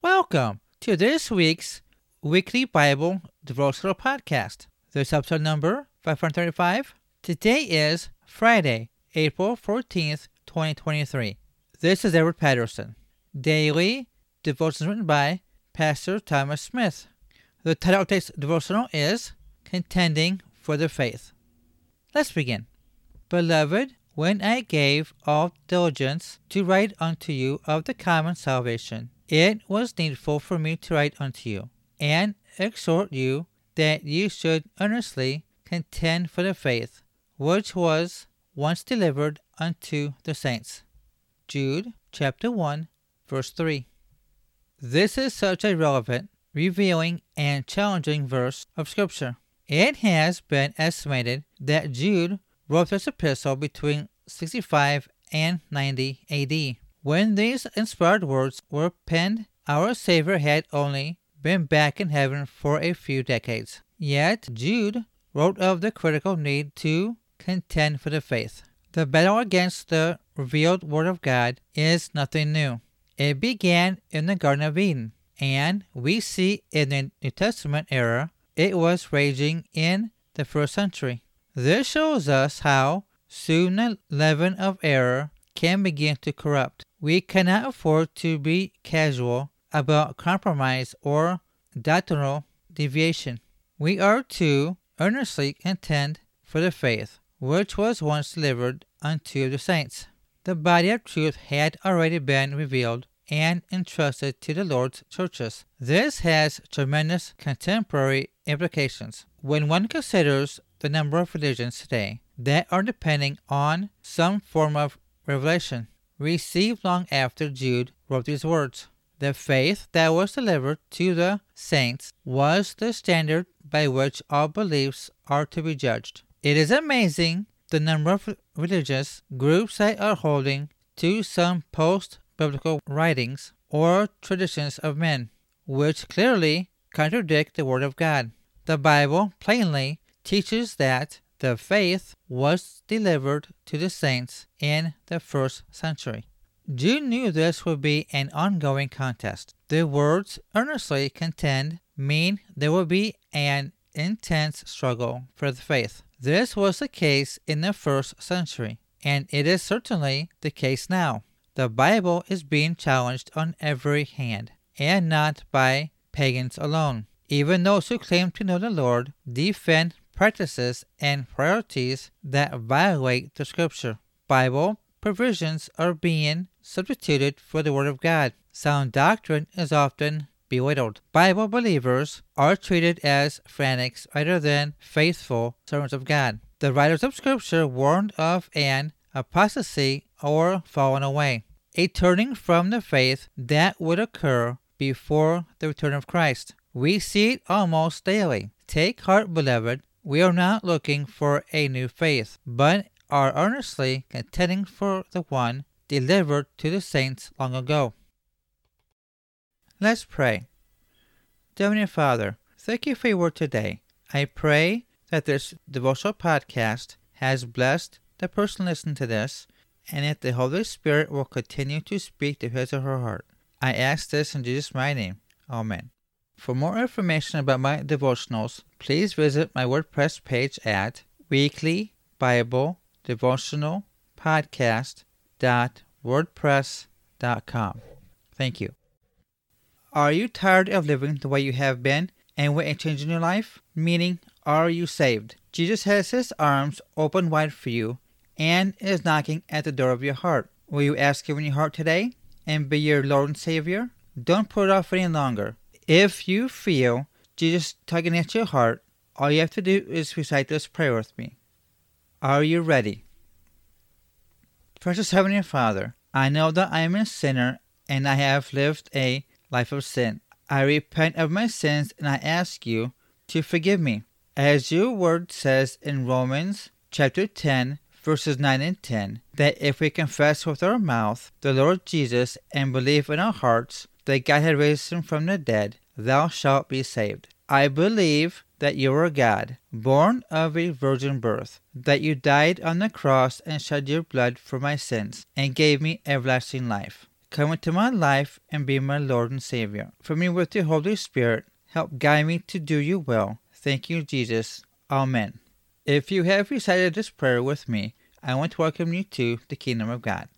Welcome to this week's weekly Bible devotional podcast. This episode number 535. Today is Friday, April 14th, 2023. This is Edward Patterson. Daily devotions written by Pastor Thomas Smith. The title of today's devotional is Contending for the Faith. Let's begin. Beloved, when I gave all diligence to write unto you of the common salvation, it was needful for me to write unto you, and exhort you that you should earnestly contend for the faith which was once delivered unto the saints. Jude chapter 1, verse 3. This is such a relevant, revealing, and challenging verse of Scripture. It has been estimated that Jude wrote this epistle between 65 and 90 AD. When these inspired words were penned, our Savior had only been back in heaven for a few decades. Yet Jude wrote of the critical need to contend for the faith. The battle against the revealed Word of God is nothing new. It began in the Garden of Eden, and we see in the New Testament era it was raging in the first century. This shows us how soon the leaven of error can begin to corrupt. We cannot afford to be casual about compromise or doctrinal deviation. We are to earnestly contend for the faith which was once delivered unto the saints. The body of truth had already been revealed and entrusted to the Lord's churches. This has tremendous contemporary implications. When one considers the number of religions today that are depending on some form of revelation, received long after Jude wrote these words. The faith that was delivered to the saints was the standard by which all beliefs are to be judged. It is amazing the number of religious groups that are holding to some post biblical writings or traditions of men, which clearly contradict the Word of God. The Bible plainly teaches that the faith was delivered to the saints in the first century. Jude knew this would be an ongoing contest. The words earnestly contend mean there will be an intense struggle for the faith. This was the case in the first century, and it is certainly the case now. The Bible is being challenged on every hand, and not by pagans alone. Even those who claim to know the Lord defend practices and priorities that violate the Scripture. Bible provisions are being substituted for the Word of God. Sound doctrine is often belittled. Bible believers are treated as fanatics rather than faithful servants of God. The writers of Scripture warned of an apostasy or falling away a turning from the faith that would occur before the return of Christ. We see it almost daily. Take heart, beloved. We are not looking for a new faith, but are earnestly contending for the one delivered to the saints long ago. Let's pray. Heavenly Father, thank you for your word today. I pray that this devotional podcast has blessed the person listening to this and that the Holy Spirit will continue to speak to his or her heart. I ask this in Jesus' name. Amen. For more information about my devotionals, please visit my WordPress page at weeklyBibleDevotionalPodcast.wordpress.com. Thank you. Are you tired of living the way you have been and want a change in your life? Meaning, are you saved? Jesus has his arms open wide for you and is knocking at the door of your heart. Will you ask him in your heart today and be your Lord and Savior? Don't put it off any longer. If you feel Jesus tugging at your heart, all you have to do is recite this prayer with me. Are you ready? Precious Heavenly Father, I know that I am a sinner and I have lived a life of sin. I repent of my sins and I ask you to forgive me. As your word says in Romans chapter 10, verses 9 and 10, that if we confess with our mouth the Lord Jesus and believe in our hearts that God had raised him from the dead, thou shalt be saved. I believe that you are God, born of a virgin birth, that you died on the cross and shed your blood for my sins, and gave me everlasting life. come into my life and be my Lord and Savior. Fill me with your Holy Spirit. Help guide me to do your will. Thank you, Jesus. Amen. If you have recited this prayer with me, I want to welcome you to the kingdom of God.